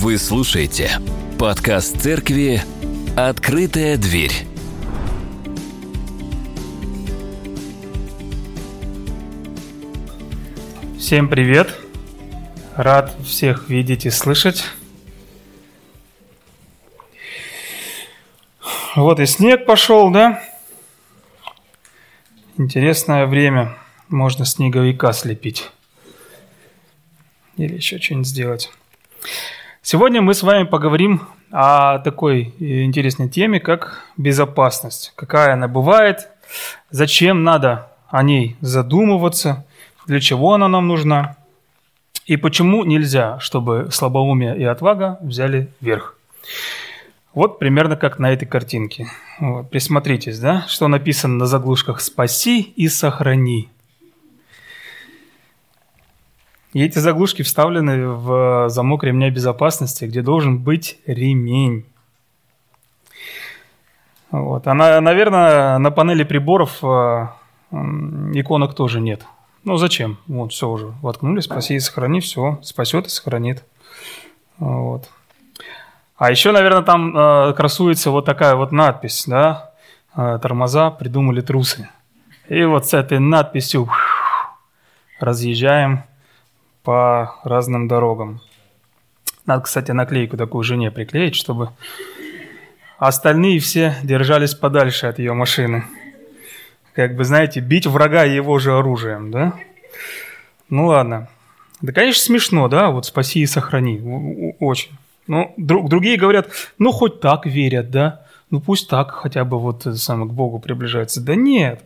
Вы слушаете подкаст церкви «Открытая дверь». Всем привет! Рад всех видеть и слышать. Вот и снег пошел, да? Интересное время. Можно снеговика слепить. Или еще что-нибудь сделать. Сегодня мы с вами поговорим о такой интересной теме, как безопасность. Какая она бывает, зачем надо о ней задумываться, для чего она нам нужна, и почему нельзя, чтобы слабоумие и отвага взяли верх. Вот примерно как на этой картинке. Присмотритесь, да, что написано на заглушках «Спаси и сохрани». И эти заглушки вставлены в замок ремня безопасности, где должен быть ремень. Вот. А, наверное, на панели приборов э, иконок тоже нет. Ну, зачем? Вот, все уже. Воткнули, спаси и сохрани, все, спасет и сохранит. Вот. А еще, наверное, там э, красуется вот такая вот надпись, да, э, тормоза придумали трусы. И вот с этой надписью разъезжаем по разным дорогам. Надо, кстати, наклейку такую жене приклеить, чтобы остальные все держались подальше от ее машины. Как бы, знаете, бить врага его же оружием, да? Ну ладно. Да, конечно, смешно, да, вот спаси и сохрани. Очень. Ну, друг, другие говорят, ну, хоть так верят, да? Ну, пусть так хотя бы вот сам к Богу приближается. Да нет.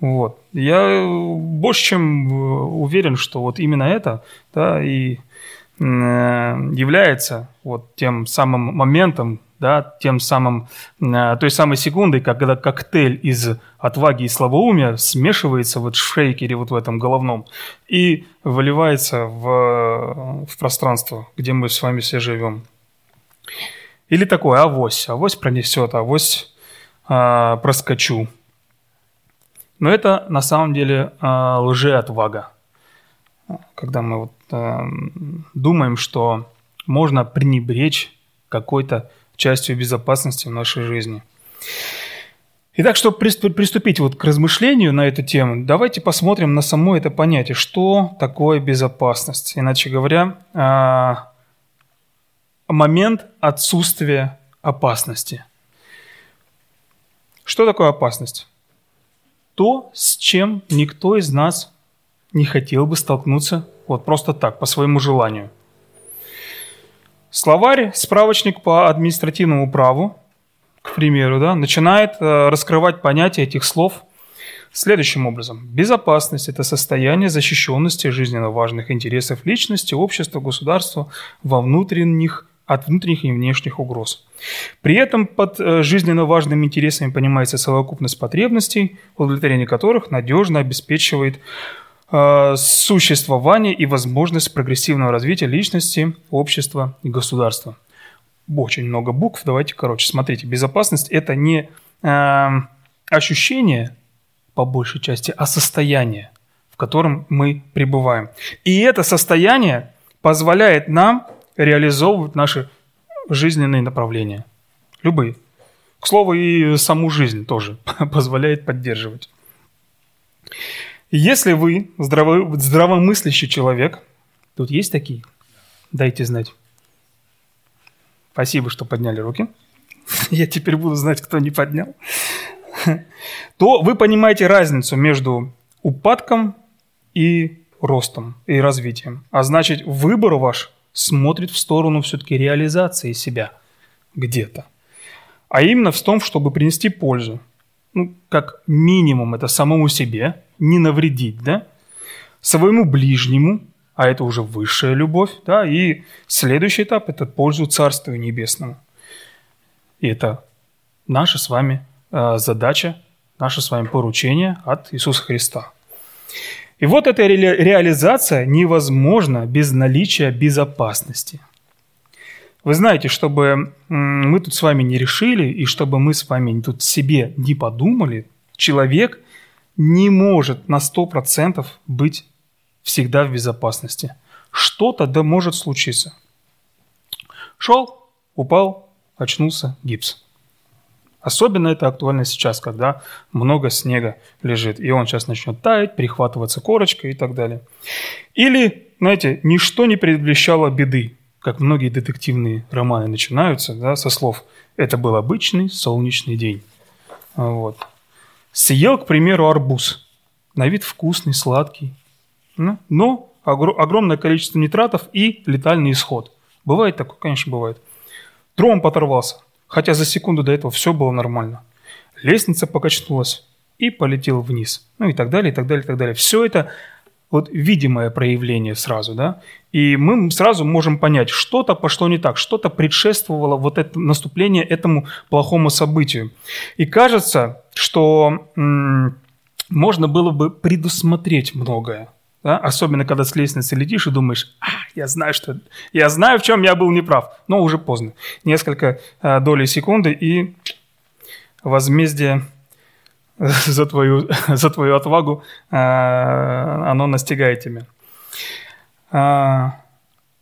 Вот. Я больше чем э, уверен, что вот именно это да, и э, является вот тем самым моментом, да, тем самым, э, той самой секундой, когда коктейль из отваги и слабоумия смешивается вот в шейкере, вот в этом головном, и выливается в, в пространство, где мы с вами все живем. Или такое, авось, авось пронесет, авось э, проскочу. Но это на самом деле э, лжеотвага. Когда мы вот, э, думаем, что можно пренебречь какой-то частью безопасности в нашей жизни. Итак, чтобы приступить вот к размышлению на эту тему, давайте посмотрим на само это понятие, что такое безопасность. Иначе говоря, э, момент отсутствия опасности. Что такое опасность? То, с чем никто из нас не хотел бы столкнуться вот просто так, по своему желанию. Словарь, справочник по административному праву, к примеру, да, начинает э, раскрывать понятие этих слов следующим образом. Безопасность – это состояние защищенности жизненно важных интересов личности, общества, государства во внутренних от внутренних и внешних угроз. При этом под э, жизненно важными интересами понимается совокупность потребностей, удовлетворение которых надежно обеспечивает э, существование и возможность прогрессивного развития личности, общества и государства. Очень много букв, давайте короче. Смотрите, безопасность – это не э, ощущение, по большей части, а состояние, в котором мы пребываем. И это состояние позволяет нам реализовывать наши жизненные направления. Любые. К слову, и саму жизнь тоже позволяет поддерживать. Если вы здраво, здравомыслящий человек, тут есть такие, дайте знать. Спасибо, что подняли руки. Я теперь буду знать, кто не поднял. То вы понимаете разницу между упадком и ростом и развитием. А значит, выбор ваш смотрит в сторону все-таки реализации себя где-то. А именно в том, чтобы принести пользу. Ну, как минимум, это самому себе, не навредить, да? Своему ближнему, а это уже высшая любовь, да? И следующий этап – это пользу Царствию Небесному. И это наша с вами э, задача, наше с вами поручение от Иисуса Христа. И вот эта ре реализация невозможна без наличия безопасности. Вы знаете, чтобы мы тут с вами не решили, и чтобы мы с вами тут себе не подумали, человек не может на 100% быть всегда в безопасности. Что-то да может случиться. Шел, упал, очнулся, гипс. Особенно это актуально сейчас, когда много снега лежит, и он сейчас начнет таять, прихватываться корочкой и так далее. Или, знаете, ничто не предвещало беды, как многие детективные романы начинаются да, со слов «это был обычный солнечный день». Вот. Съел, к примеру, арбуз. На вид вкусный, сладкий, но огромное количество нитратов и летальный исход. Бывает такое? Конечно, бывает. Тромб оторвался, хотя за секунду до этого все было нормально. Лестница покачнулась и полетел вниз. Ну и так далее, и так далее, и так далее. Все это вот видимое проявление сразу, да, и мы сразу можем понять, что-то пошло не так, что-то предшествовало вот это наступление этому плохому событию. И кажется, что м- можно было бы предусмотреть многое, да? особенно когда с лестницы летишь и думаешь, а, я знаю, что я знаю, в чем я был неправ, но уже поздно. Несколько э, долей секунды и возмездие за твою, за твою отвагу э, оно настигает тебя. Э,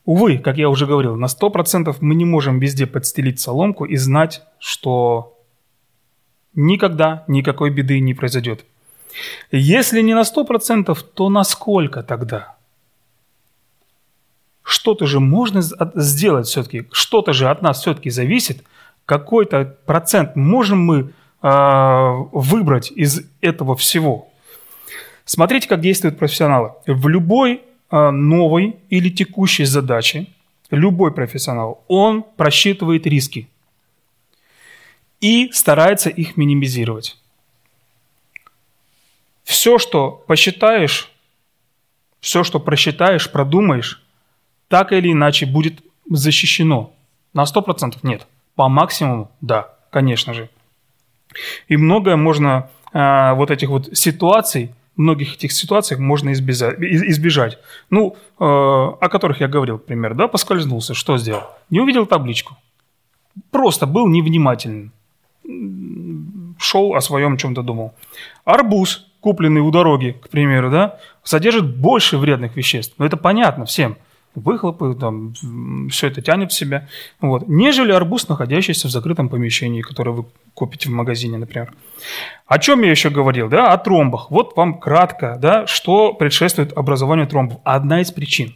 увы, как я уже говорил, на 100% мы не можем везде подстелить соломку и знать, что никогда никакой беды не произойдет. Если не на 100%, то на сколько тогда? Что-то же можно сделать все-таки, что-то же от нас все-таки зависит. Какой-то процент можем мы э, выбрать из этого всего. Смотрите, как действуют профессионалы. В любой э, новой или текущей задаче, любой профессионал, он просчитывает риски и старается их минимизировать. Все, что посчитаешь, все, что просчитаешь, продумаешь, так или иначе будет защищено. На 100% нет. По максимуму – да, конечно же. И многое можно, э, вот этих вот ситуаций, многих этих ситуаций можно избежать. избежать. Ну, э, о которых я говорил, к примеру, да, поскользнулся, что сделал? Не увидел табличку. Просто был невнимательным. Шел о своем чем-то думал. Арбуз купленный у дороги, к примеру, да, содержит больше вредных веществ. Но это понятно всем. Выхлопы, там, все это тянет в себя. Вот. Нежели арбуз, находящийся в закрытом помещении, которое вы купите в магазине, например. О чем я еще говорил? Да? О тромбах. Вот вам кратко, да, что предшествует образованию тромбов. Одна из причин.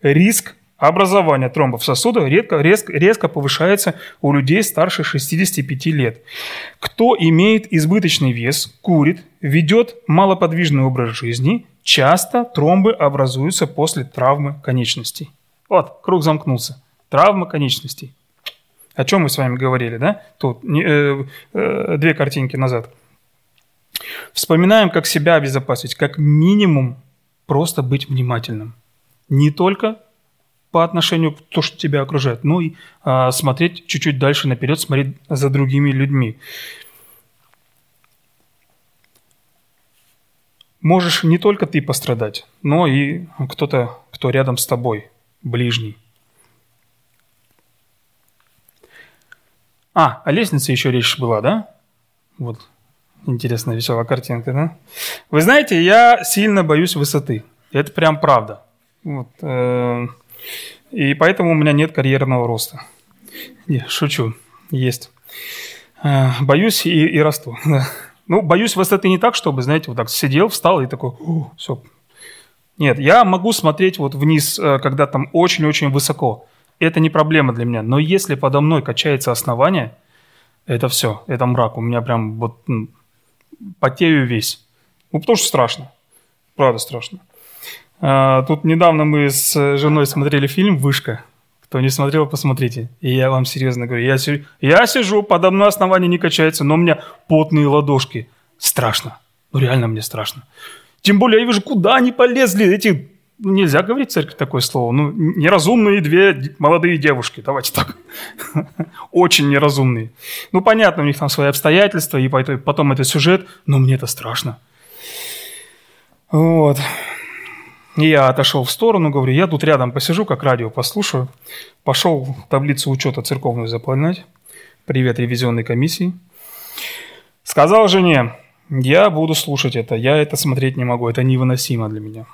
Риск Образование тромбов сосудов редко, резко, резко повышается у людей старше 65 лет. Кто имеет избыточный вес, курит, ведет малоподвижный образ жизни, часто тромбы образуются после травмы конечностей. Вот, круг замкнулся. Травма конечностей. О чем мы с вами говорили, да? Тут э, э, две картинки назад. Вспоминаем, как себя обезопасить. Как минимум просто быть внимательным. Не только по отношению к тому, что тебя окружает, но и а, смотреть чуть-чуть дальше наперед, смотреть за другими людьми. Можешь не только ты пострадать, но и кто-то, кто рядом с тобой, ближний. А, о лестнице еще речь была, да? Вот, интересная, веселая картинка, да? Вы знаете, я сильно боюсь высоты. Это прям правда. Вот, э, и поэтому у меня нет карьерного роста. Не, шучу, есть. Э, боюсь и, и расту. Да. Ну, боюсь высоты не так, чтобы, знаете, вот так сидел, встал и такой, все. Нет, я могу смотреть вот вниз, э, когда там очень-очень высоко. Это не проблема для меня. Но если подо мной качается основание, это все, это мрак. У меня прям вот потею весь. Ну, потому что страшно. Правда страшно. А, тут недавно мы с женой смотрели фильм «Вышка». Кто не смотрел, посмотрите. И я вам серьезно говорю, я, сижу, я сижу, подо мной основание не качается, но у меня потные ладошки. Страшно. Ну реально мне страшно. Тем более я вижу, куда они полезли, эти ну, нельзя говорить церкви такое слово. Ну, неразумные две молодые девушки, давайте так. Очень неразумные. Ну, понятно, у них там свои обстоятельства, и потом это сюжет, но мне это страшно. Вот. И я отошел в сторону, говорю, я тут рядом посижу, как радио послушаю. Пошел таблицу учета церковную заполнять. Привет ревизионной комиссии. Сказал жене, я буду слушать это, я это смотреть не могу, это невыносимо для меня.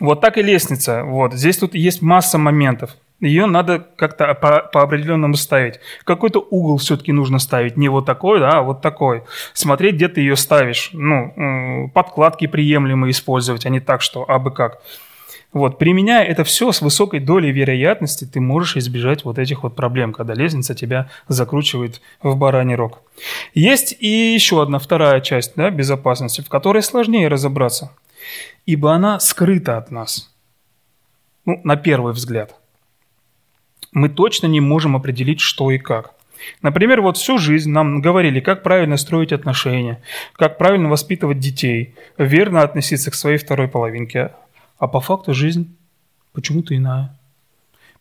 Вот так и лестница. Вот. Здесь тут есть масса моментов. Ее надо как-то по, по определенному ставить. Какой-то угол все-таки нужно ставить. Не вот такой, да, а вот такой. Смотреть, где ты ее ставишь. Ну, подкладки приемлемо использовать, а не так, что абы как. Вот, применяя это все с высокой долей вероятности, ты можешь избежать вот этих вот проблем, когда лестница тебя закручивает в бараний рог. Есть и еще одна вторая часть да, безопасности, в которой сложнее разобраться, ибо она скрыта от нас. Ну, на первый взгляд. Мы точно не можем определить, что и как. Например, вот всю жизнь нам говорили, как правильно строить отношения, как правильно воспитывать детей, верно относиться к своей второй половинке, а по факту жизнь почему-то иная.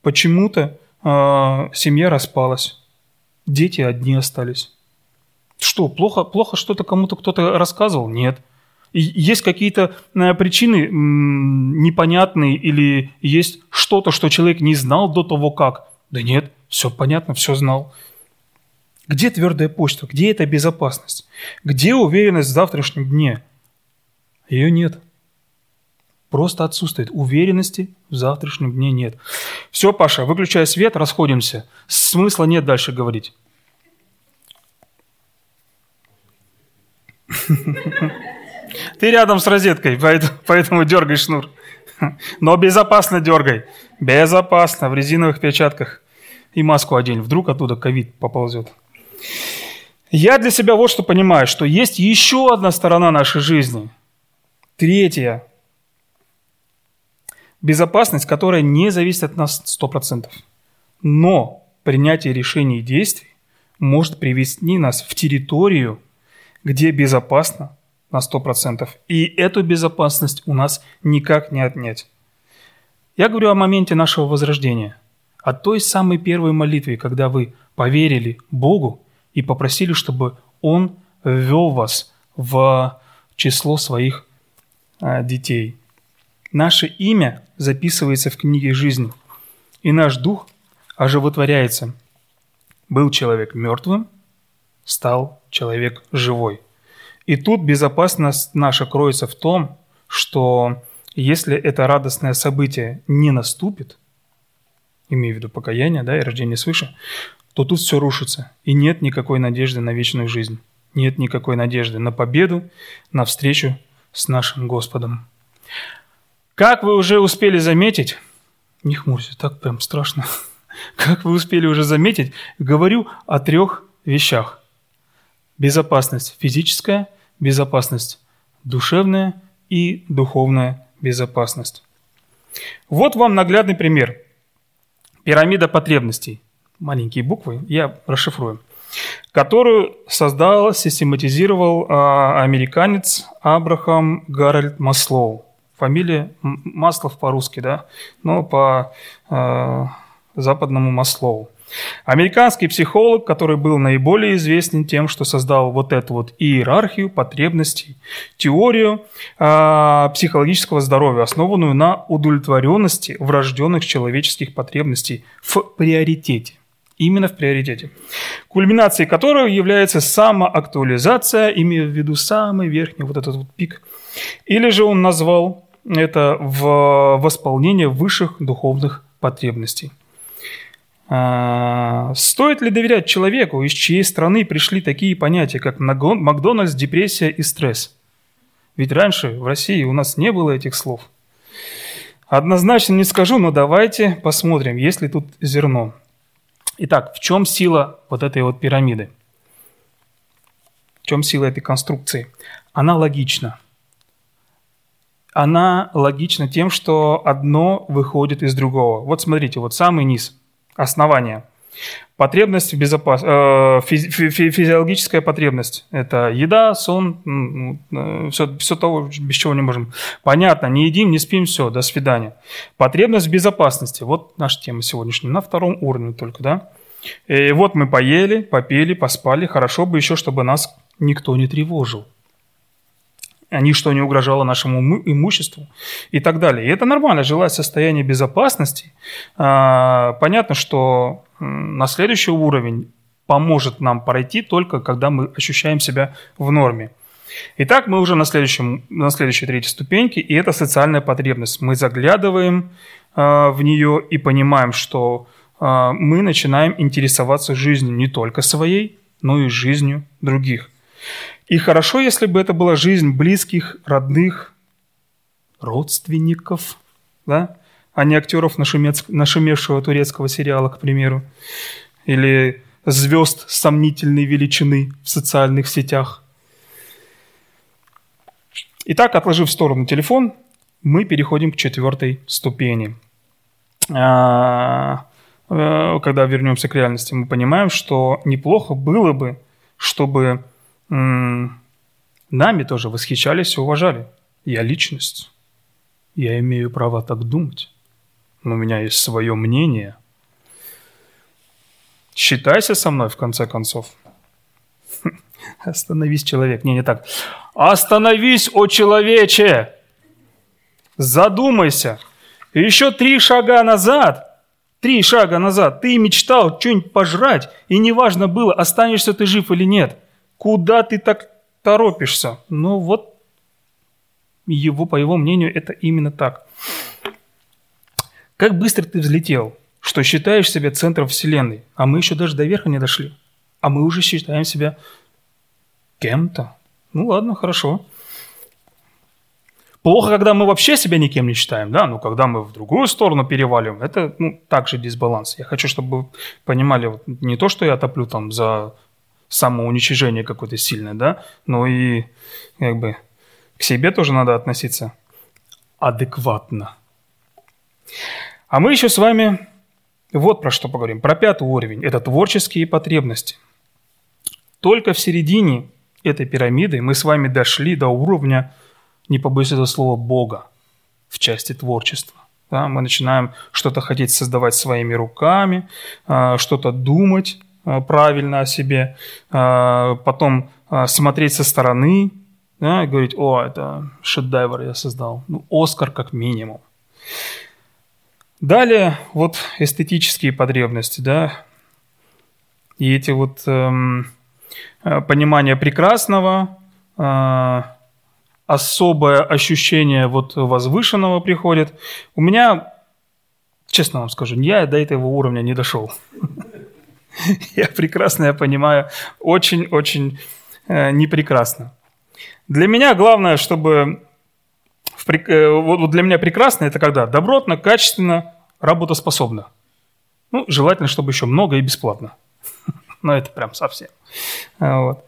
Почему-то э, семья распалась, дети одни остались. Что, плохо, плохо что-то кому-то кто-то рассказывал? Нет. Есть какие-то э, причины непонятные или есть что-то, что человек не знал до того как? Да нет, все понятно, все знал. Где твердая почта? Где эта безопасность? Где уверенность в завтрашнем дне? Ее нет. Просто отсутствует. Уверенности в завтрашнем дне нет. Все, Паша, выключай свет, расходимся. Смысла нет дальше говорить. Ты рядом с розеткой, поэтому, поэтому дергай шнур. Но безопасно дергай. Безопасно, в резиновых перчатках. И маску одень, вдруг оттуда ковид поползет. Я для себя вот что понимаю, что есть еще одна сторона нашей жизни. Третья, Безопасность, которая не зависит от нас 100%. Но принятие решений и действий может привести нас в территорию, где безопасно на 100%. И эту безопасность у нас никак не отнять. Я говорю о моменте нашего возрождения, о той самой первой молитве, когда вы поверили Богу и попросили, чтобы Он ввел вас в число своих а, детей – Наше имя записывается в книге жизни, и наш дух оживотворяется. Был человек мертвым, стал человек живой. И тут безопасность наша кроется в том, что если это радостное событие не наступит, имею в виду покаяние да, и рождение свыше, то тут все рушится, и нет никакой надежды на вечную жизнь. Нет никакой надежды на победу, на встречу с нашим Господом. Как вы уже успели заметить, не хмурься, так прям страшно. Как вы успели уже заметить, говорю о трех вещах. Безопасность физическая, безопасность душевная и духовная безопасность. Вот вам наглядный пример. Пирамида потребностей. Маленькие буквы, я расшифрую. Которую создал, систематизировал э, американец Абрахам Гарольд Маслоу фамилия Маслов по-русски, да, но по э, западному Маслову. Американский психолог, который был наиболее известен тем, что создал вот эту вот иерархию потребностей, теорию э, психологического здоровья, основанную на удовлетворенности врожденных человеческих потребностей в приоритете. Именно в приоритете. Кульминацией которого является самоактуализация, имея в виду самый верхний вот этот вот пик. Или же он назвал это в восполнение высших духовных потребностей. А, стоит ли доверять человеку, из чьей страны пришли такие понятия, как Макдональдс, депрессия и стресс? Ведь раньше в России у нас не было этих слов. Однозначно не скажу, но давайте посмотрим, есть ли тут зерно. Итак, в чем сила вот этой вот пирамиды? В чем сила этой конструкции? Она логична она логична тем, что одно выходит из другого. Вот смотрите, вот самый низ, основание. Потребность в безопас... э, физи... физиологическая потребность. Это еда, сон, все, все то, без чего не можем. Понятно, не едим, не спим, все, до свидания. Потребность в безопасности. Вот наша тема сегодняшняя. На втором уровне только, да? И вот мы поели, попели, поспали. Хорошо бы еще, чтобы нас никто не тревожил ничто не угрожало нашему имуществу и так далее. И это нормально, желать состояние безопасности. А, понятно, что на следующий уровень поможет нам пройти только когда мы ощущаем себя в норме. Итак, мы уже на, следующем, на следующей третьей ступеньке, и это социальная потребность. Мы заглядываем э, в нее и понимаем, что э, мы начинаем интересоваться жизнью не только своей, но и жизнью других. И хорошо, если бы это была жизнь близких, родных, родственников, да? а не актеров нашумец... нашумевшего турецкого сериала, к примеру, или звезд сомнительной величины в социальных сетях. Итак, отложив в сторону телефон, мы переходим к четвертой ступени. А, э, когда вернемся к реальности, мы понимаем, что неплохо было бы, чтобы нами тоже восхищались и уважали. Я личность. Я имею право так думать. У меня есть свое мнение. Считайся со мной, в конце концов. Остановись, человек. Не, не так. Остановись, о человече! Задумайся. Еще три шага назад, три шага назад ты мечтал что-нибудь пожрать, и неважно было, останешься ты жив или нет. Куда ты так торопишься? Ну вот, его, по его мнению, это именно так. Как быстро ты взлетел, что считаешь себя центром Вселенной, а мы еще даже до верха не дошли. А мы уже считаем себя кем-то. Ну ладно, хорошо. Плохо, когда мы вообще себя никем не считаем, да, но когда мы в другую сторону переваливаем, это ну, также дисбаланс. Я хочу, чтобы вы понимали, вот, не то, что я топлю там за самоуничижение какое-то сильное, да, но и как бы к себе тоже надо относиться адекватно. А мы еще с вами вот про что поговорим. Про пятый уровень. Это творческие потребности. Только в середине этой пирамиды мы с вами дошли до уровня, не побоюсь этого слова, Бога в части творчества. Да, мы начинаем что-то хотеть создавать своими руками, а, что-то думать правильно о себе, а, потом смотреть со стороны да, и говорить, о, это шедевр я создал, ну, Оскар как минимум. Далее вот эстетические потребности, да, и эти вот эм, э, понимание прекрасного, э, особое ощущение вот возвышенного приходит. У меня, честно вам скажу, я до этого уровня не дошел. Я прекрасно, я понимаю, очень-очень э, непрекрасно. Для меня главное, чтобы в, э, вот для меня прекрасно это когда добротно, качественно, работоспособно. Ну, желательно, чтобы еще много и бесплатно. Но это прям совсем. А, вот.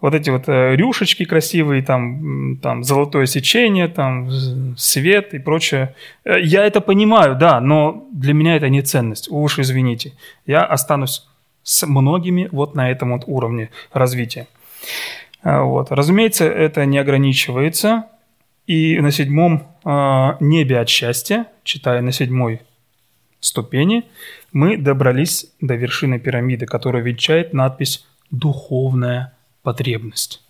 Вот эти вот э, рюшечки красивые, там, там золотое сечение, там свет и прочее. Э, я это понимаю, да, но для меня это не ценность. Уж извините. Я останусь с многими вот на этом вот уровне развития. А, вот. Разумеется, это не ограничивается и на седьмом э, небе от счастья, читая на седьмой ступени, мы добрались до вершины пирамиды, которая венчает надпись «Духовная потребность».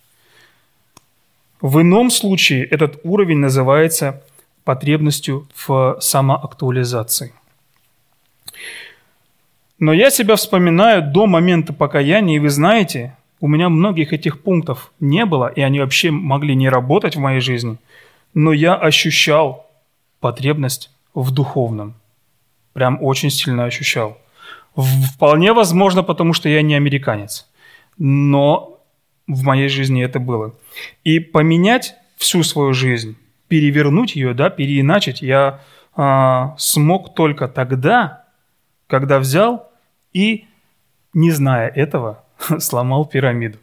В ином случае этот уровень называется потребностью в самоактуализации. Но я себя вспоминаю до момента покаяния, и вы знаете, у меня многих этих пунктов не было, и они вообще могли не работать в моей жизни – но я ощущал потребность в духовном. Прям очень сильно ощущал. Вполне возможно, потому что я не американец. Но в моей жизни это было. И поменять всю свою жизнь, перевернуть ее, да, переиначить я а, смог только тогда, когда взял и, не зная этого, сломал пирамиду.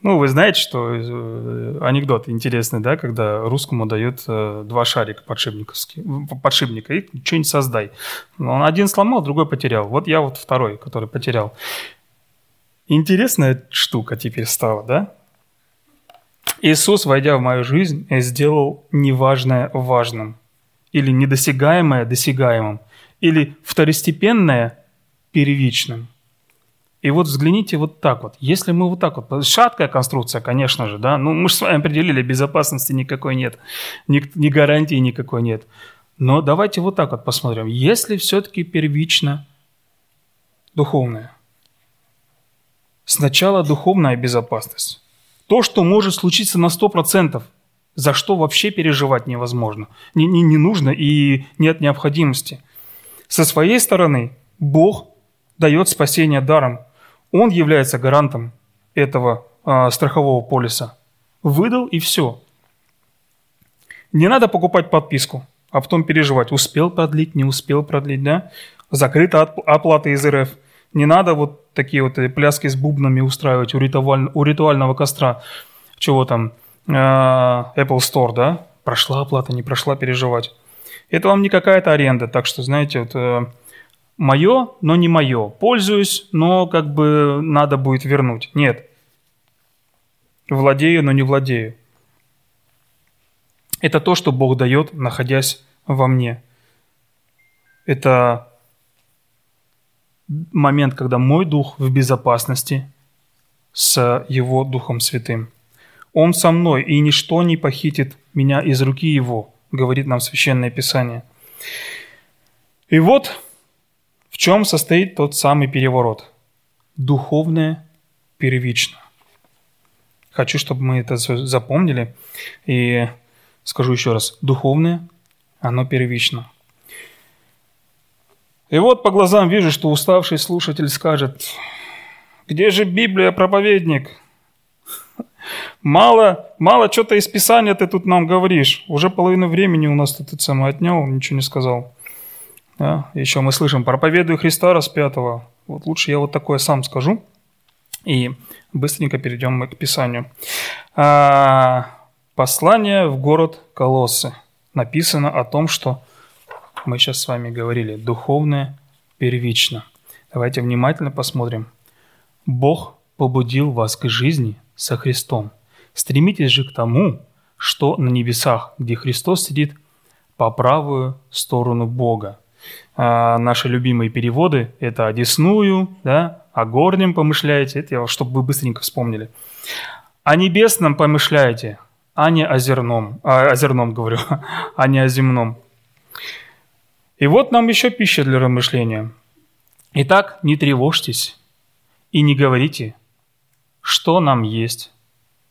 Ну, вы знаете, что э, анекдот интересный, да, когда русскому дают э, два шарика подшипника, и что-нибудь создай. Он один сломал, другой потерял. Вот я вот второй, который потерял. Интересная штука теперь стала, да? Иисус, войдя в мою жизнь, сделал неважное важным, или недосягаемое досягаемым, или второстепенное первичным – и вот взгляните вот так вот. Если мы вот так вот, шаткая конструкция, конечно же, да, ну мы же с вами определили, безопасности никакой нет, ни, ни гарантии никакой нет. Но давайте вот так вот посмотрим. Если все-таки первично духовное, сначала духовная безопасность, То, что может случиться на 100%, за что вообще переживать невозможно, не, не, не нужно и нет необходимости. Со своей стороны Бог дает спасение даром. Он является гарантом этого э, страхового полиса. Выдал и все. Не надо покупать подписку, а потом переживать, успел продлить, не успел продлить, да? Закрыта оплата из РФ. Не надо вот такие вот пляски с бубнами устраивать у, ритуаль, у ритуального костра. Чего там, э, Apple Store, да? Прошла оплата, не прошла, переживать. Это вам не какая-то аренда, так что, знаете, вот, э, мое, но не мое. Пользуюсь, но как бы надо будет вернуть. Нет. Владею, но не владею. Это то, что Бог дает, находясь во мне. Это момент, когда мой дух в безопасности с Его Духом Святым. Он со мной, и ничто не похитит меня из руки Его, говорит нам Священное Писание. И вот в чем состоит тот самый переворот. Духовное первично. Хочу, чтобы мы это запомнили. И скажу еще раз. Духовное, оно первично. И вот по глазам вижу, что уставший слушатель скажет, где же Библия, проповедник? Мало, мало что-то из Писания ты тут нам говоришь. Уже половину времени у нас тут это отнял, ничего не сказал. Да? Еще мы слышим, проповедуй Христа распятого. Вот лучше я вот такое сам скажу. И быстренько перейдем мы к Писанию. А, послание в город Колоссы. Написано о том, что мы сейчас с вами говорили, духовное первично. Давайте внимательно посмотрим. Бог побудил вас к жизни со Христом. Стремитесь же к тому, что на небесах, где Христос сидит по правую сторону Бога. А наши любимые переводы – это «одесную», да, «о горнем помышляете», это я, чтобы вы быстренько вспомнили. «О небесном помышляете», а не о зерном, а, о зерном говорю, а не о земном. И вот нам еще пища для размышления. Итак, не тревожьтесь и не говорите, что нам есть,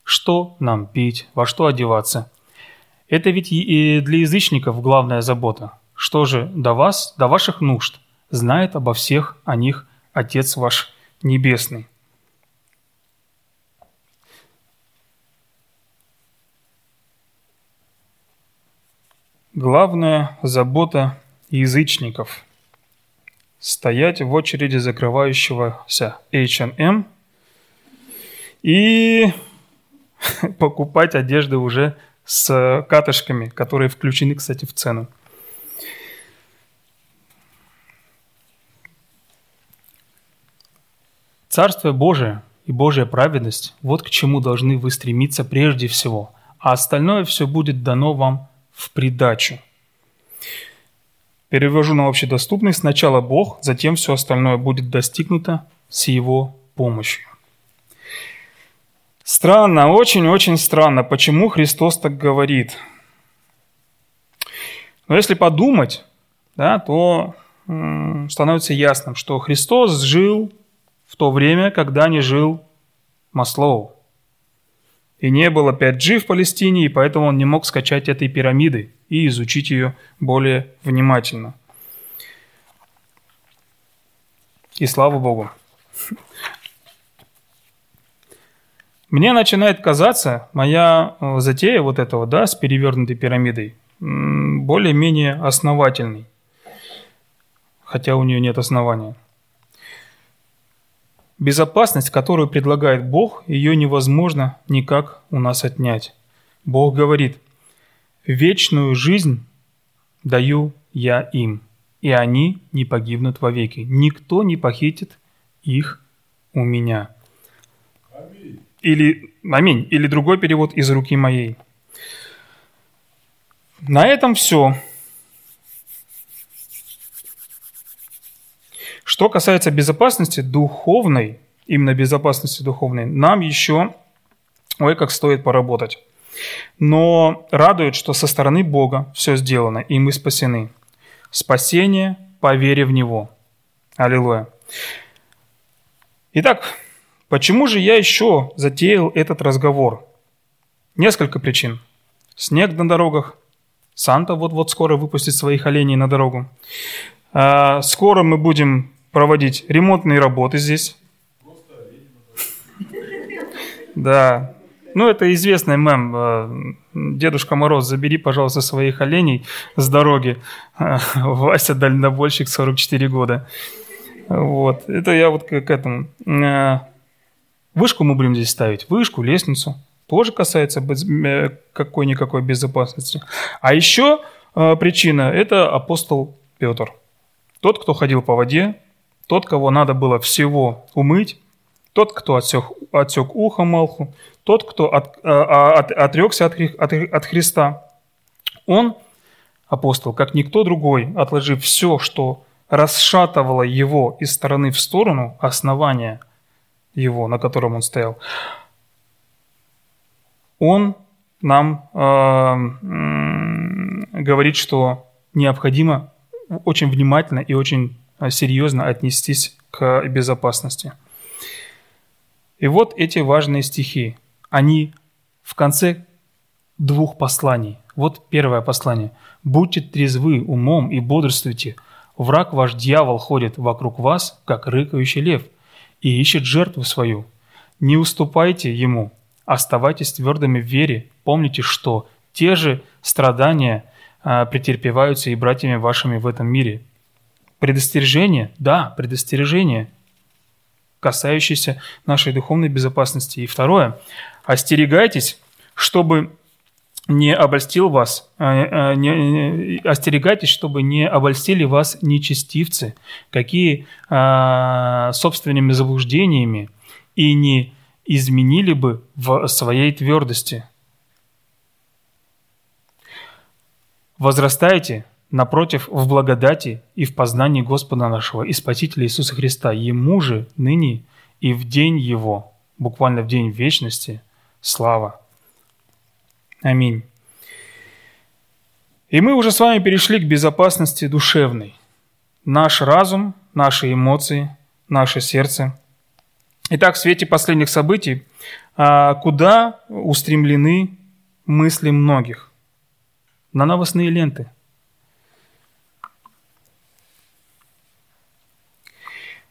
что нам пить, во что одеваться. Это ведь и для язычников главная забота. Что же до вас, до ваших нужд, знает обо всех о них Отец ваш Небесный. Главная забота язычников – стоять в очереди закрывающегося H&M и покупать одежды уже с катышками, которые включены, кстати, в цену. Царство Божие и Божья праведность – вот к чему должны вы стремиться прежде всего, а остальное все будет дано вам в придачу – Перевожу на общедоступный. Сначала Бог, затем все остальное будет достигнуто с Его помощью. Странно, очень-очень странно, почему Христос так говорит. Но если подумать, да, то становится ясным, что Христос жил то время, когда не жил Маслоу. И не было 5G в Палестине, и поэтому он не мог скачать этой пирамиды и изучить ее более внимательно. И слава Богу. Мне начинает казаться моя э, затея вот этого, да, с перевернутой пирамидой, более-менее основательной, хотя у нее нет основания. Безопасность, которую предлагает Бог, ее невозможно никак у нас отнять. Бог говорит, вечную жизнь даю я им, и они не погибнут вовеки. Никто не похитит их у меня. Аминь. Или, аминь, или другой перевод из руки моей. На этом все. Что касается безопасности духовной, именно безопасности духовной, нам еще, ой, как стоит поработать. Но радует, что со стороны Бога все сделано, и мы спасены. Спасение по вере в Него. Аллилуйя. Итак, Почему же я еще затеял этот разговор? Несколько причин. Снег на дорогах. Санта вот-вот скоро выпустит своих оленей на дорогу. А, скоро мы будем проводить ремонтные работы здесь. Да. Ну, это известный мем. А, Дедушка Мороз, забери, пожалуйста, своих оленей с дороги. Вася дальнобойщик, 44 года. Вот. Это я вот к этому. А, вышку мы будем здесь ставить. Вышку, лестницу тоже касается э, какой-никакой безопасности. А еще э, причина – это апостол Петр. Тот, кто ходил по воде, тот, кого надо было всего умыть, тот, кто отсек, отсек ухо Малху, тот, кто от, э, от, отрекся от, от, от Христа. Он, апостол, как никто другой, отложив все, что расшатывало его из стороны в сторону, основания его, на котором он стоял, он нам э, говорит, что необходимо очень внимательно и очень серьезно отнестись к безопасности. И вот эти важные стихи, они в конце двух посланий. Вот первое послание. «Будьте трезвы умом и бодрствуйте. Враг ваш дьявол ходит вокруг вас, как рыкающий лев, и ищет жертву свою. Не уступайте ему, Оставайтесь твердыми в вере. Помните, что те же страдания а, претерпеваются и братьями вашими в этом мире. Предостережение, да, предостережение, касающееся нашей духовной безопасности. И второе, остерегайтесь, чтобы не обольстил вас, а, не, остерегайтесь, чтобы не обольстили вас нечестивцы, какие а, собственными заблуждениями и не изменили бы в своей твердости. Возрастайте, напротив, в благодати и в познании Господа нашего и Спасителя Иисуса Христа. Ему же ныне и в день Его, буквально в день вечности, слава. Аминь. И мы уже с вами перешли к безопасности душевной. Наш разум, наши эмоции, наше сердце – Итак, в свете последних событий, а, куда устремлены мысли многих? На новостные ленты.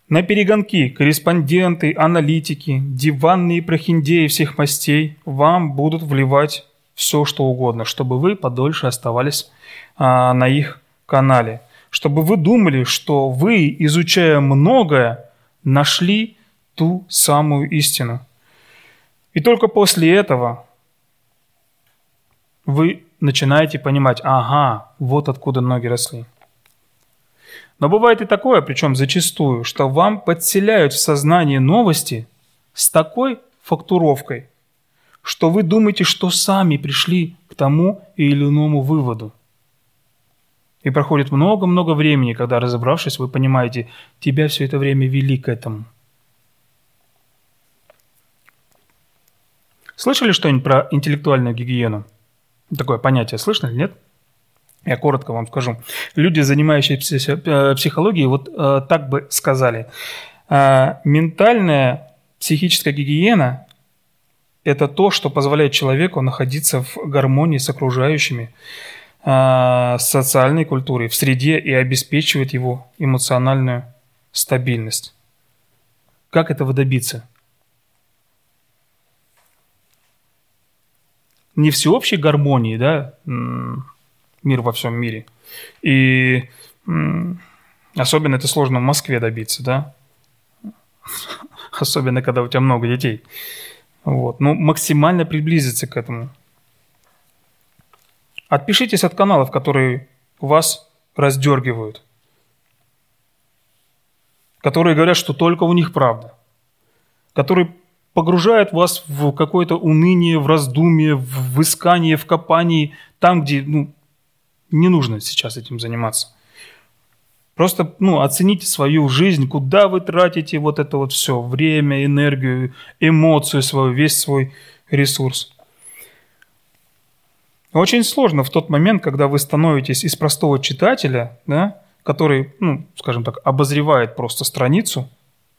На перегонки корреспонденты, аналитики, диванные прохиндеи всех мастей вам будут вливать все, что угодно, чтобы вы подольше оставались а, на их канале. Чтобы вы думали, что вы, изучая многое, нашли ту самую истину. И только после этого вы начинаете понимать, ага, вот откуда ноги росли. Но бывает и такое, причем зачастую, что вам подселяют в сознание новости с такой фактуровкой, что вы думаете, что сами пришли к тому или иному выводу. И проходит много-много времени, когда, разобравшись, вы понимаете, тебя все это время вели к этому – Слышали что-нибудь про интеллектуальную гигиену? Такое понятие слышно или нет? Я коротко вам скажу. Люди, занимающиеся э, психологией, вот э, так бы сказали. Э, ментальная психическая гигиена – это то, что позволяет человеку находиться в гармонии с окружающими, э, социальной культурой, в среде и обеспечивает его эмоциональную стабильность. Как этого добиться? не всеобщей гармонии, да, мир во всем мире. И особенно это сложно в Москве добиться, да, особенно когда у тебя много детей. Вот. Но максимально приблизиться к этому. Отпишитесь от каналов, которые вас раздергивают, которые говорят, что только у них правда, которые погружает вас в какое-то уныние, в раздумие, в искание, в копании, там, где ну, не нужно сейчас этим заниматься. Просто ну, оцените свою жизнь, куда вы тратите вот это вот все, время, энергию, эмоцию свою, весь свой ресурс. Очень сложно в тот момент, когда вы становитесь из простого читателя, да, который, ну, скажем так, обозревает просто страницу,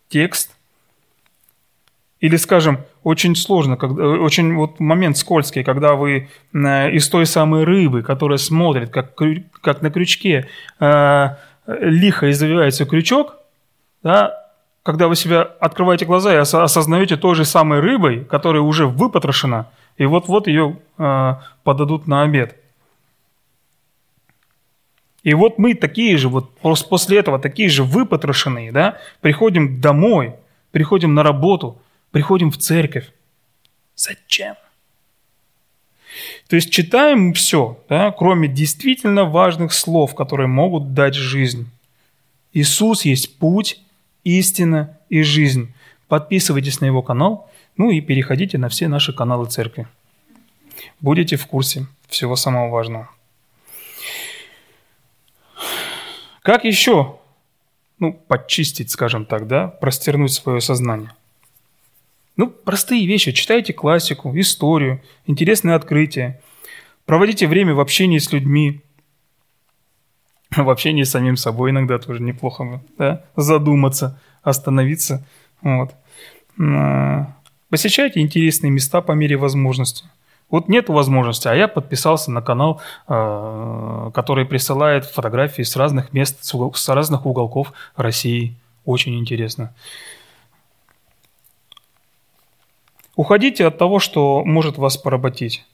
текст, Или, скажем, очень сложно, когда, очень вот момент скользкий, когда вы э, из той самой рыбы, которая смотрит, как, как на крючке, э, лихо извивается крючок, да, когда вы себя открываете глаза и осознаете той же самой рыбой, которая уже выпотрошена, и вот-вот ее э, подадут на обед. И вот мы такие же, вот после этого такие же выпотрошенные, да, приходим домой, приходим на работу – приходим в церковь. Зачем? То есть читаем все, да, кроме действительно важных слов, которые могут дать жизнь. Иисус есть путь, истина и жизнь. Подписывайтесь на его канал, ну и переходите на все наши каналы церкви. Будете в курсе всего самого важного. Как еще ну, подчистить, скажем так, да, простернуть свое сознание? Ну, простые вещи. Читайте классику, историю, интересные открытия. Проводите время в общении с людьми. В общении с самим собой иногда тоже неплохо да? задуматься, остановиться. Вот. А, посещайте интересные места по мере возможности. Вот нет возможности, а я подписался на канал, а, который присылает фотографии с разных мест, с разных уголков России. Очень интересно. Уходите от того, что может вас поработить.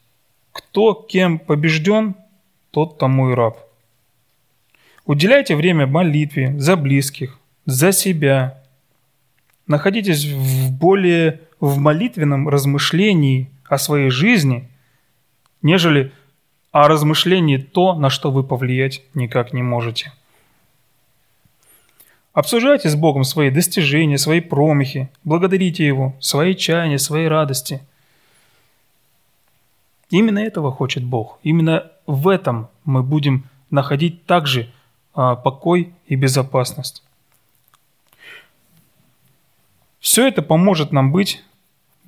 Кто кем побежден, тот тому и раб. Уделяйте время молитве за близких, за себя. Находитесь в более в молитвенном размышлении о своей жизни, нежели о размышлении то, на что вы повлиять никак не можете. Обсуждайте с Богом свои достижения, свои промахи, благодарите Его, свои чаяния, свои радости. Именно этого хочет Бог. Именно в этом мы будем находить также а, покой и безопасность. Все это поможет нам быть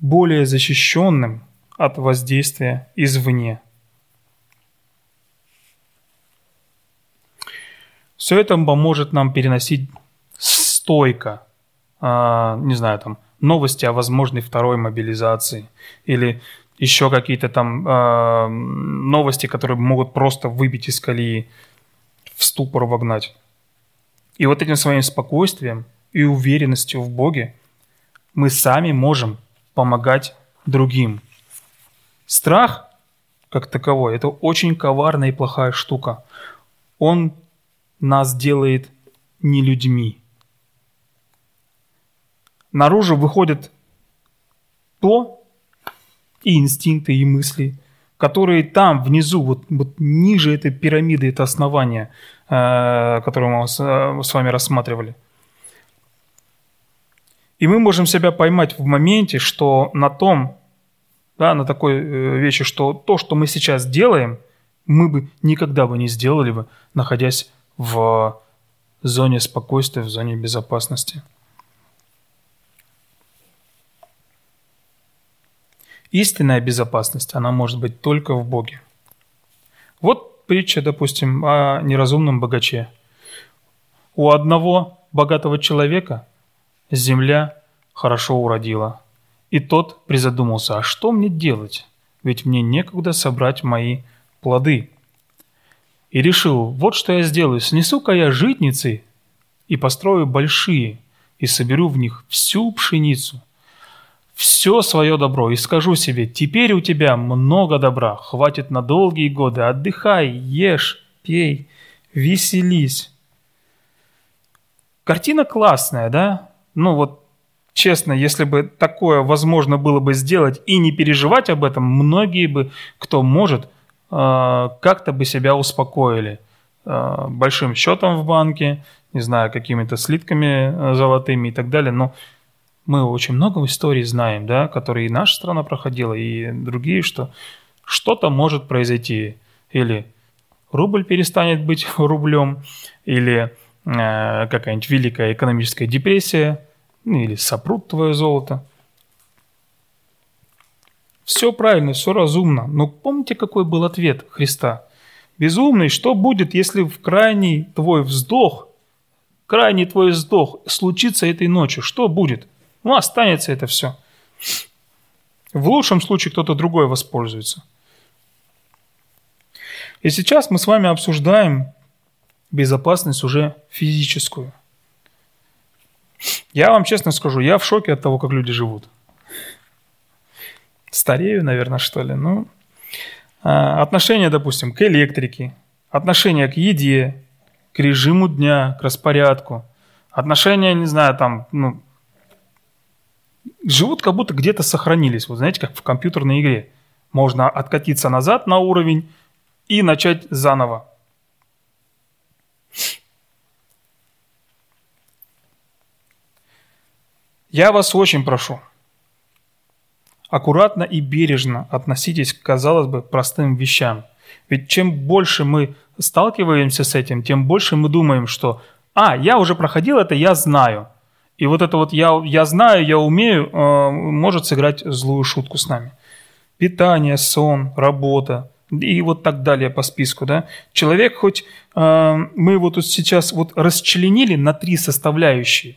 более защищенным от воздействия извне. Все это поможет нам переносить стойко, э, не знаю, там, новости о возможной второй мобилизации или еще какие-то там э, новости, которые могут просто выбить из колеи, в ступор вогнать. И вот этим своим спокойствием и уверенностью в Боге мы сами можем помогать другим. Страх, как таковой, это очень коварная и плохая штука. Он нас делает не людьми наружу выходит то, и инстинкты, и мысли, которые там, внизу, вот, вот ниже этой пирамиды, это основание, э, которое мы с, э, вами рассматривали. И мы можем себя поймать в моменте, что на том, да, на такой э, вещи, что то, что мы сейчас делаем, мы бы никогда бы не сделали бы, находясь в зоне спокойствия, в зоне безопасности. Истинная безопасность, она может быть только в Боге. Вот притча, допустим, о неразумном богаче. У одного богатого человека земля хорошо уродила. И тот призадумался, а что мне делать? Ведь мне некогда собрать мои плоды. И решил, вот что я сделаю, снесу-ка я житницы и построю большие, и соберу в них всю пшеницу, все свое добро и скажу себе, теперь у тебя много добра, хватит на долгие годы, отдыхай, ешь, пей, веселись. Картина классная, да? Ну вот, честно, если бы такое возможно было бы сделать и не переживать об этом, многие бы, кто может, э, как-то бы себя успокоили. Э, большим счетом в банке, не знаю, какими-то слитками э, золотыми и так далее, но мы очень много историй знаем, да, которые и наша страна проходила, и другие, что что-то может произойти. Или рубль перестанет быть рублем, или э, какая-нибудь великая экономическая депрессия, ну, или сопрут твое золото. Все правильно, все разумно. Но помните, какой был ответ Христа? Безумный, что будет, если в крайний твой вздох, крайний твой вздох случится этой ночью? Что будет? Ну, останется это все. В лучшем случае кто-то другой воспользуется. И сейчас мы с вами обсуждаем безопасность уже физическую. Я вам честно скажу, я в шоке от того, как люди живут. Старею, наверное, что ли. Ну, а, отношение, допустим, к электрике, отношение к еде, к режиму дня, к распорядку, отношения, не знаю, там, ну, живут как будто где-то сохранились. Вот знаете, как в компьютерной игре. Можно откатиться назад на уровень и начать заново. Я вас очень прошу, аккуратно и бережно относитесь к, казалось бы, простым вещам. Ведь чем больше мы сталкиваемся с этим, тем больше мы думаем, что «А, я уже проходил это, я знаю». И вот это вот «я, я знаю, я умею» э, может сыграть злую шутку с нами. Питание, сон, работа и вот так далее по списку. Да? Человек хоть э, мы его тут сейчас вот расчленили на три составляющие,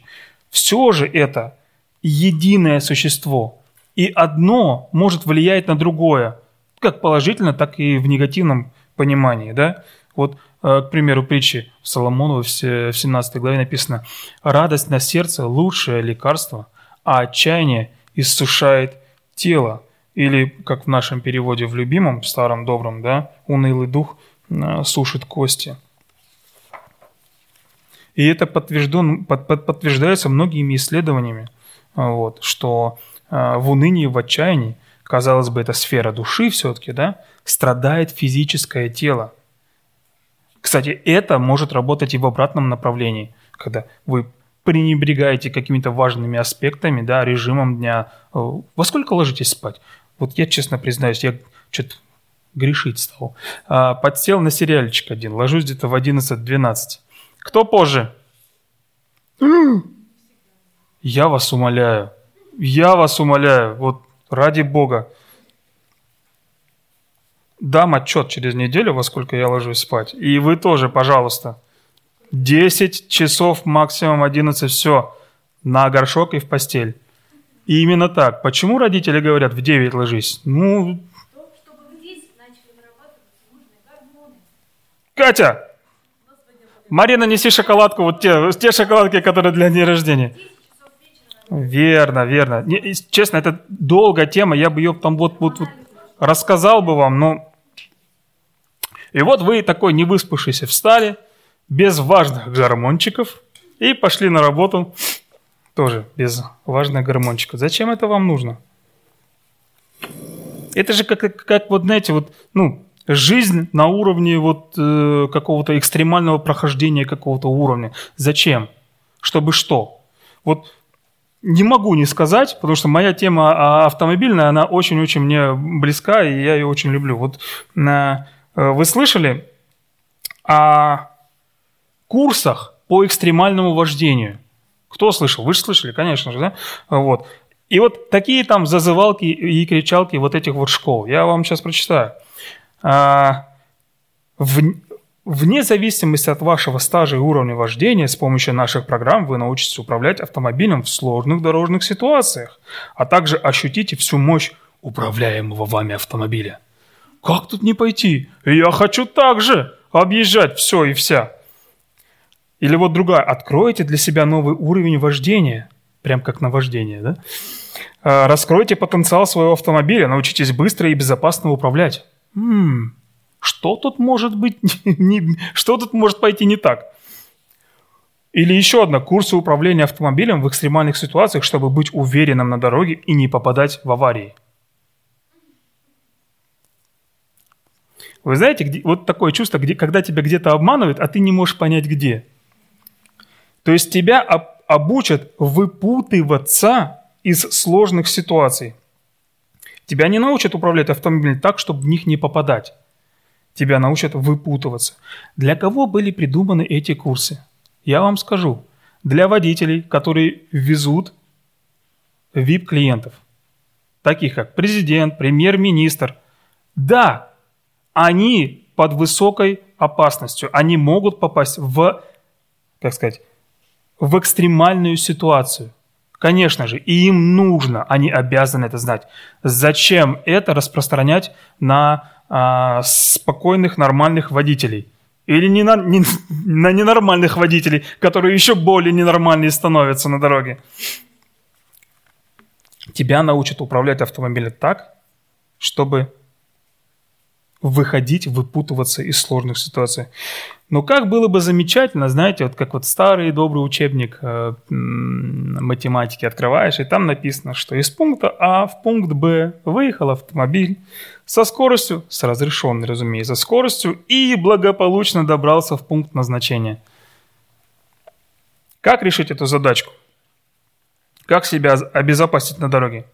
все же это единое существо. И одно может влиять на другое, как положительно, так и в негативном понимании. Да? Вот, к примеру, притчи Соломонова в 17 главе написано «Радость на сердце – лучшее лекарство, а отчаяние иссушает тело». Или, как в нашем переводе в любимом, старом добром, да, «Унылый дух э, сушит кости». И это подтвержден, под, под, подтверждается многими исследованиями, вот, что э, в унынии, в отчаянии, казалось бы, это сфера души все-таки, да, страдает физическое тело. Кстати, это может работать и в обратном направлении, когда вы пренебрегаете какими-то важными аспектами, да, режимом дня. Э, во сколько ложитесь спать? Вот я честно признаюсь, я что-то грешить стал. А, подсел на сериальчик один, ложусь где-то в 11-12. Кто позже? Я вас умоляю, я вас умоляю, вот ради Бога. Дам отчет через неделю, во сколько я ложусь спать. И вы тоже, пожалуйста. 10 часов, максимум 11, все. На горшок и в постель. И именно так. Почему родители говорят, в 9 ложись? Ну... Катя! Марина, неси шоколадку, вот те, те шоколадки, которые для дня рождения. Верно, верно. Не, честно, это долгая тема, я бы ее там вот, вот, вот рассказал бы вам, но... И вот вы такой невыспавшийся встали, без важных гормончиков, и пошли на работу тоже без важных гормончиков. Зачем это вам нужно? Это же как, как вот, знаете, вот, ну, жизнь на уровне вот э, какого-то экстремального прохождения какого-то уровня. Зачем? Чтобы что? Вот не могу не сказать, потому что моя тема а, автомобильная, она очень-очень мне близка, и я ее очень люблю. Вот э, вы слышали о курсах по экстремальному вождению – кто слышал? Вы же слышали, конечно же, да? Вот. И вот такие там зазывалки и кричалки вот этих вот школ. Я вам сейчас прочитаю. А, вне зависимости от вашего стажа и уровня вождения, с помощью наших программ вы научитесь управлять автомобилем в сложных дорожных ситуациях, а также ощутите всю мощь управляемого вами автомобиля. Как тут не пойти? Я хочу также объезжать все и вся. Или вот другая. Откройте для себя новый уровень вождения. Прям как на вождение, да? А, раскройте потенциал своего автомобиля, научитесь быстро и безопасно управлять. М-м, что тут может быть, что тут может пойти не так? Или еще одна, курсы управления автомобилем в экстремальных ситуациях, чтобы быть уверенным на дороге и не попадать в аварии. Вы знаете, где, вот такое чувство, где, когда тебя где-то обманывают, а ты не можешь понять где – то есть тебя обучат выпутываться из сложных ситуаций. Тебя не научат управлять автомобилем так, чтобы в них не попадать. Тебя научат выпутываться. Для кого были придуманы эти курсы? Я вам скажу. Для водителей, которые везут VIP-клиентов. Таких как президент, премьер-министр. Да, они под высокой опасностью. Они могут попасть в, как сказать, в экстремальную ситуацию. Конечно же, и им нужно, они обязаны это знать. Зачем это распространять на а, спокойных, нормальных водителей? Или не на, не, на ненормальных водителей, которые еще более ненормальные становятся на дороге? Тебя научат управлять автомобилем так, чтобы выходить, выпутываться из сложных ситуаций. Но как было бы замечательно, знаете, вот как вот старый добрый учебник э, математики открываешь, и там написано, что из пункта А в пункт Б выехал автомобиль со скоростью, с разрешенной, разумеется, скоростью, и благополучно добрался в пункт назначения. Как решить эту задачку? Как себя обезопасить на дороге?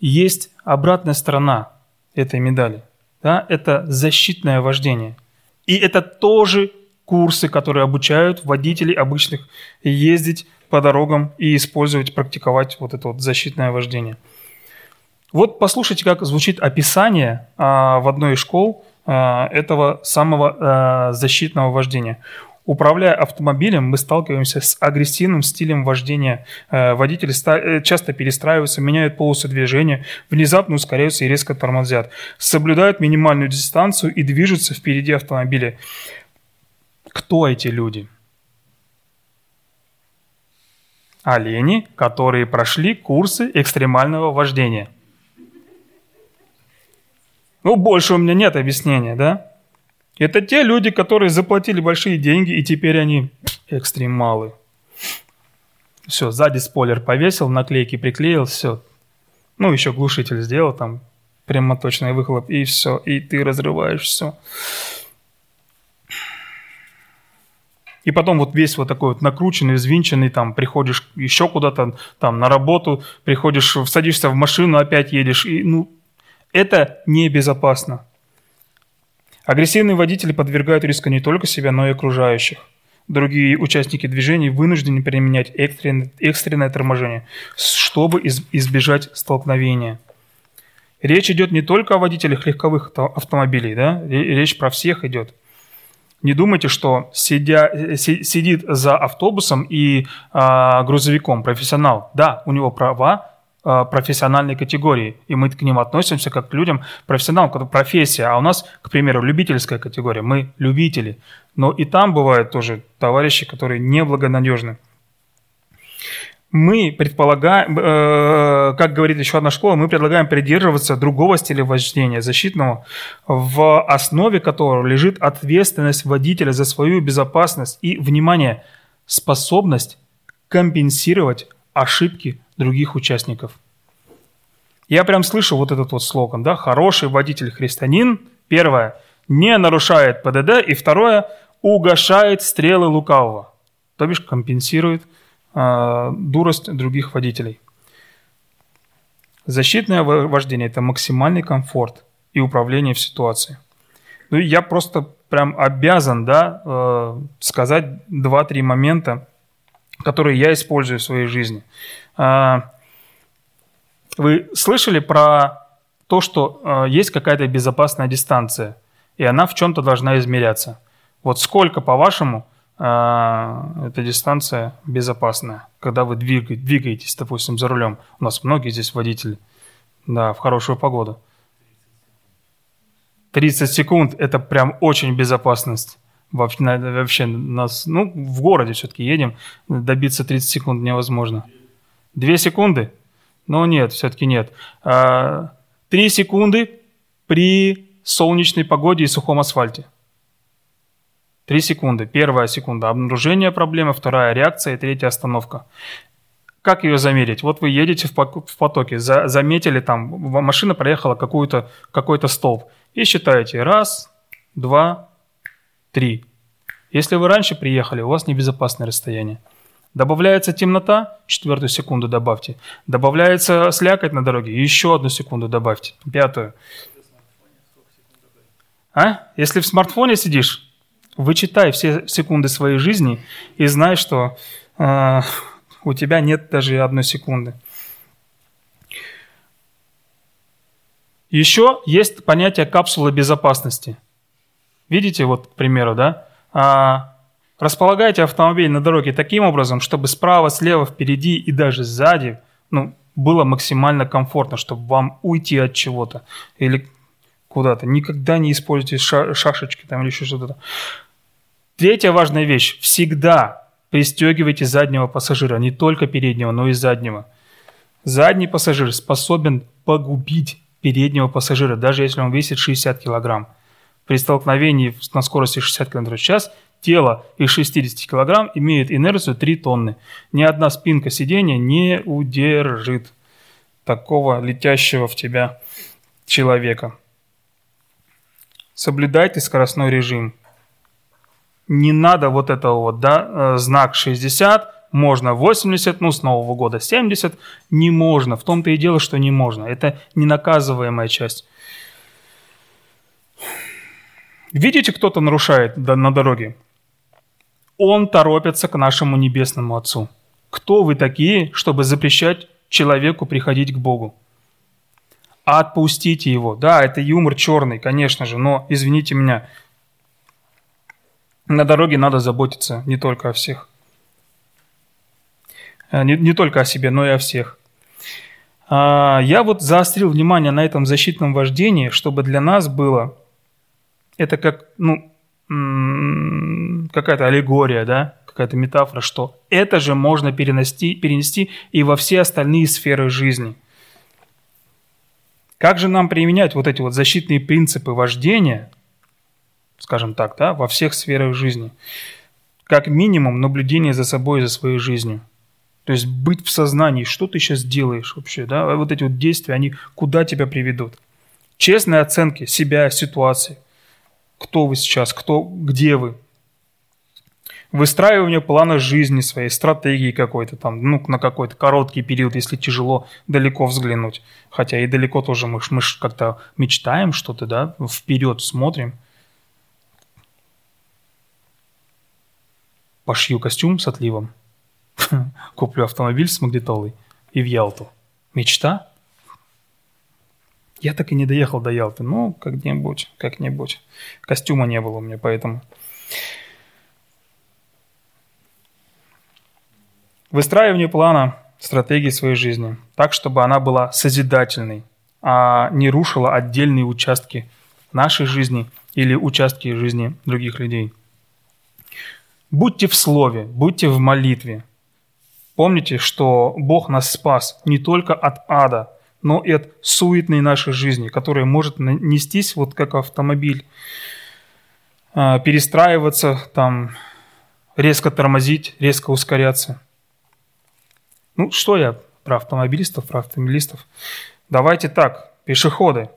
Есть обратная сторона этой медали. Да? Это защитное вождение – и это тоже курсы, которые обучают водителей обычных ездить по дорогам и использовать, практиковать вот это вот защитное вождение. Вот послушайте, как звучит описание а, в одной из школ а, этого самого а, защитного вождения. Управляя автомобилем, мы сталкиваемся с агрессивным стилем вождения. Э, водители э, часто перестраиваются, меняют полосы движения, внезапно ускоряются и резко тормозят. Соблюдают минимальную дистанцию и движутся впереди автомобиля. Кто эти люди? Олени, которые прошли курсы экстремального вождения. Ну, больше у меня нет объяснения, да? Это те люди, которые заплатили большие деньги, и теперь они экстремалы. Все, сзади спойлер повесил, наклейки приклеил, все. Ну, еще глушитель сделал, там прямоточный выхлоп, и все, и ты разрываешь все. И потом вот весь вот такой вот накрученный, взвинченный, там, приходишь еще куда-то, там, на работу, приходишь, садишься в машину, опять едешь, и, ну, это небезопасно. Агрессивные водители подвергают риску не только себя, но и окружающих. Другие участники движения вынуждены применять экстренное, экстренное торможение, чтобы избежать столкновения. Речь идет не только о водителях легковых автомобилей, да? речь про всех идет. Не думайте, что сидя, э, сидит за автобусом и а, грузовиком профессионал. Да, у него права, Э, профессиональной категории, и мы к ним относимся как к людям, профессионалам, как профессия, а у нас, к примеру, любительская категория, мы любители, но и там бывают тоже товарищи, которые неблагонадежны. Мы предполагаем, э, как говорит еще одна школа, мы предлагаем придерживаться другого стиля вождения, защитного, в основе которого лежит ответственность водителя за свою безопасность и, внимание, способность компенсировать ошибки других участников. Я прям слышу вот этот вот слоган, да, хороший водитель-христианин, первое, не нарушает ПДД, и второе, угошает стрелы лукавого, то бишь компенсирует э, дурость других водителей. Защитное вождение – это максимальный комфорт и управление в ситуации. Ну, я просто прям обязан, да, э, сказать два-три момента, которые я использую в своей жизни. А, вы слышали про то, что а, есть какая-то безопасная дистанция, и она в чем-то должна измеряться. Вот сколько, по-вашему, а, эта дистанция безопасная, когда вы двигаетесь, допустим, за рулем. У нас многие здесь водители, да, в хорошую погоду. 30 секунд – это прям очень безопасность вообще, вообще нас, ну, в городе все-таки едем, добиться 30 секунд невозможно. Две секунды? Ну, нет, все-таки нет. А, три секунды при солнечной погоде и сухом асфальте. Три секунды. Первая секунда – обнаружение проблемы, вторая – реакция и третья – остановка. Как ее замерить? Вот вы едете в потоке, заметили там, машина проехала какой-то какой столб. И считаете раз, два, Три. Если вы раньше приехали, у вас небезопасное расстояние. Добавляется темнота, четвертую секунду добавьте. Добавляется слякоть на дороге, еще одну секунду добавьте, пятую. А? Если в смартфоне сидишь, вычитай все секунды своей жизни и знай, что э, у тебя нет даже одной секунды. Еще есть понятие капсулы безопасности – Видите, вот, к примеру, да, а, Располагайте автомобиль на дороге таким образом, чтобы справа, слева, впереди и даже сзади ну, было максимально комфортно, чтобы вам уйти от чего-то или куда-то. Никогда не используйте шашечки там или еще что-то. Третья важная вещь. Всегда пристегивайте заднего пассажира, не только переднего, но и заднего. Задний пассажир способен погубить переднего пассажира, даже если он весит 60 килограмм. При столкновении на скорости 60 км в час тело из 60 кг имеет инерцию 3 тонны. Ни одна спинка сидения не удержит такого летящего в тебя человека. Соблюдайте скоростной режим. Не надо вот этого вот, да, э, знак 60, можно 80, ну, с Нового года 70, не можно. В том-то и дело, что не можно. Это ненаказываемая часть. Видите, кто-то нарушает на дороге? Он торопится к нашему Небесному Отцу. Кто вы такие, чтобы запрещать человеку приходить к Богу? Отпустите его. Да, это юмор черный, конечно же, но, извините меня, на дороге надо заботиться не только о всех. Э, не, не только о себе, но и о всех. А, я вот заострил внимание на этом защитном вождении, чтобы для нас было это как, ну, какая-то аллегория, да, какая-то метафора, что это же можно перенести, перенести и во все остальные сферы жизни. Как же нам применять вот эти вот защитные принципы вождения, скажем так, да, во всех сферах жизни? Как минимум наблюдение за собой и за своей жизнью. То есть быть в сознании, что ты сейчас делаешь вообще, да, вот эти вот действия, они куда тебя приведут. Честные оценки себя, ситуации кто вы сейчас, кто, где вы. Выстраивание плана жизни своей, стратегии какой-то там, ну, на какой-то короткий период, если тяжело далеко взглянуть. Хотя и далеко тоже мы, мы как-то мечтаем что-то, да, вперед смотрим. Пошью костюм с отливом, куплю автомобиль с магнитолой и в Ялту. Мечта? Я так и не доехал до Ялты. Ну, как-нибудь, как-нибудь. Костюма не было у меня, поэтому... Выстраивание плана стратегии своей жизни так, чтобы она была созидательной, а не рушила отдельные участки нашей жизни или участки жизни других людей. Будьте в слове, будьте в молитве. Помните, что Бог нас спас не только от ада, но и от суетной нашей жизни, которая может нестись вот как автомобиль, а, перестраиваться, там, резко тормозить, резко ускоряться. Ну, что я про автомобилистов, про автомобилистов? Давайте так, пешеходы.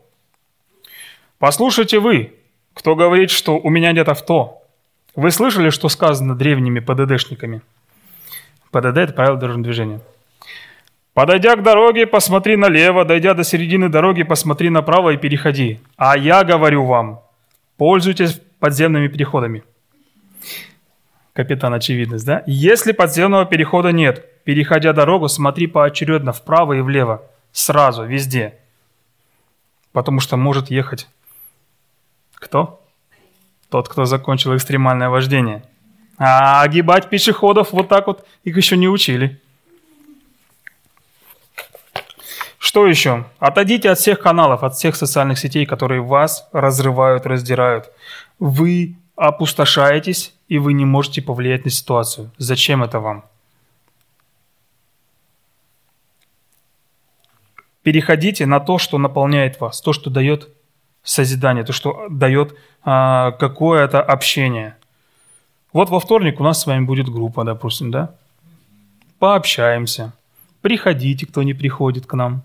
Послушайте вы, кто говорит, что у меня нет авто. Вы слышали, что сказано древними ПДДшниками? ПДД – это правило дорожного движения – Подойдя к дороге, посмотри налево, дойдя до середины дороги, посмотри направо и переходи. А я говорю вам, пользуйтесь подземными переходами. Капитан очевидность, да? Если подземного перехода нет, переходя дорогу, смотри поочередно вправо и влево, сразу, везде. Потому что может ехать кто? Тот, кто закончил экстремальное вождение. А огибать пешеходов вот так вот их еще не учили. Что еще? Отойдите от всех каналов, от всех социальных сетей, которые вас разрывают, раздирают. Вы опустошаетесь, и вы не можете повлиять на ситуацию. Зачем это вам? Переходите на то, что наполняет вас, то, что дает созидание, то, что дает а, какое-то общение. Вот во вторник у нас с вами будет группа, допустим, да? Пообщаемся. Приходите, кто не приходит к нам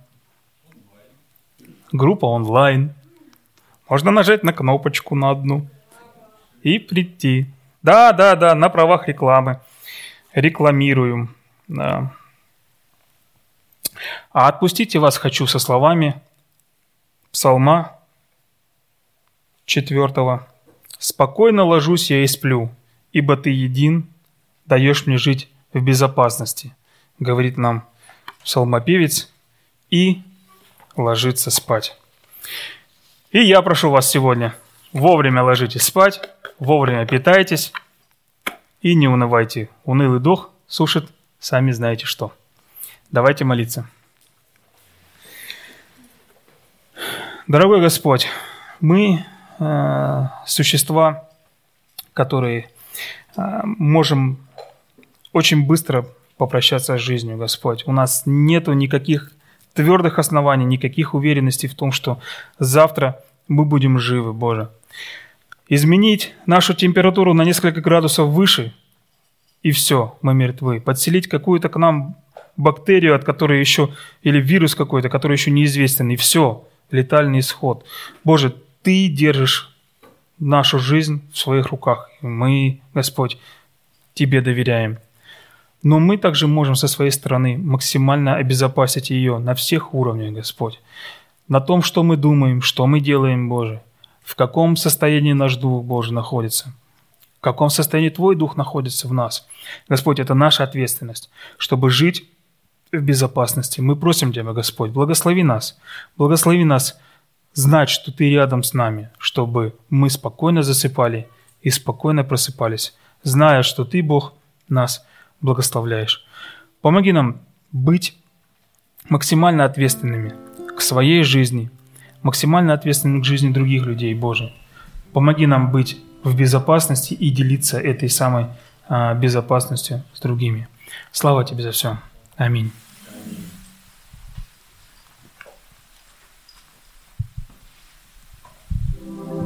группа онлайн. Можно нажать на кнопочку на одну и прийти. Да, да, да, на правах рекламы. Рекламируем. Да. А отпустите вас хочу со словами Псалма 4. «Спокойно ложусь я и сплю, ибо Ты един, даешь мне жить в безопасности», говорит нам псалмопевец. И ложиться спать. И я прошу вас сегодня, вовремя ложитесь спать, вовремя питайтесь И не унывайте. Унылый дух сушит, сами знаете что. Давайте молиться. Дорогой Господь, мы э, существа, которые э, можем очень быстро попрощаться с жизнью, Господь. У нас нет никаких твердых оснований, никаких уверенностей в том, что завтра мы будем живы, Боже. Изменить нашу температуру на несколько градусов выше, и все, мы мертвы. Подселить какую-то к нам бактерию, от которой еще, или вирус какой-то, который еще неизвестен, и все, летальный исход. Боже, Ты держишь нашу жизнь в своих руках. Мы, Господь, Тебе доверяем. Но мы также можем со своей стороны максимально обезопасить ее на всех уровнях, Господь. На том, что мы думаем, что мы делаем, Боже. В каком состоянии наш Дух Божий находится. В каком состоянии Твой Дух находится в нас. Господь, это наша ответственность, чтобы жить в безопасности. Мы просим Тебя, Господь, благослови нас. Благослови нас знать, что Ты рядом с нами, чтобы мы спокойно засыпали и спокойно просыпались, зная, что Ты, Бог, нас благословляешь. Помоги нам быть максимально ответственными к своей жизни, максимально ответственными к жизни других людей, Боже. Помоги нам быть в безопасности и делиться этой самой а, безопасностью с другими. Слава Тебе за все. Аминь.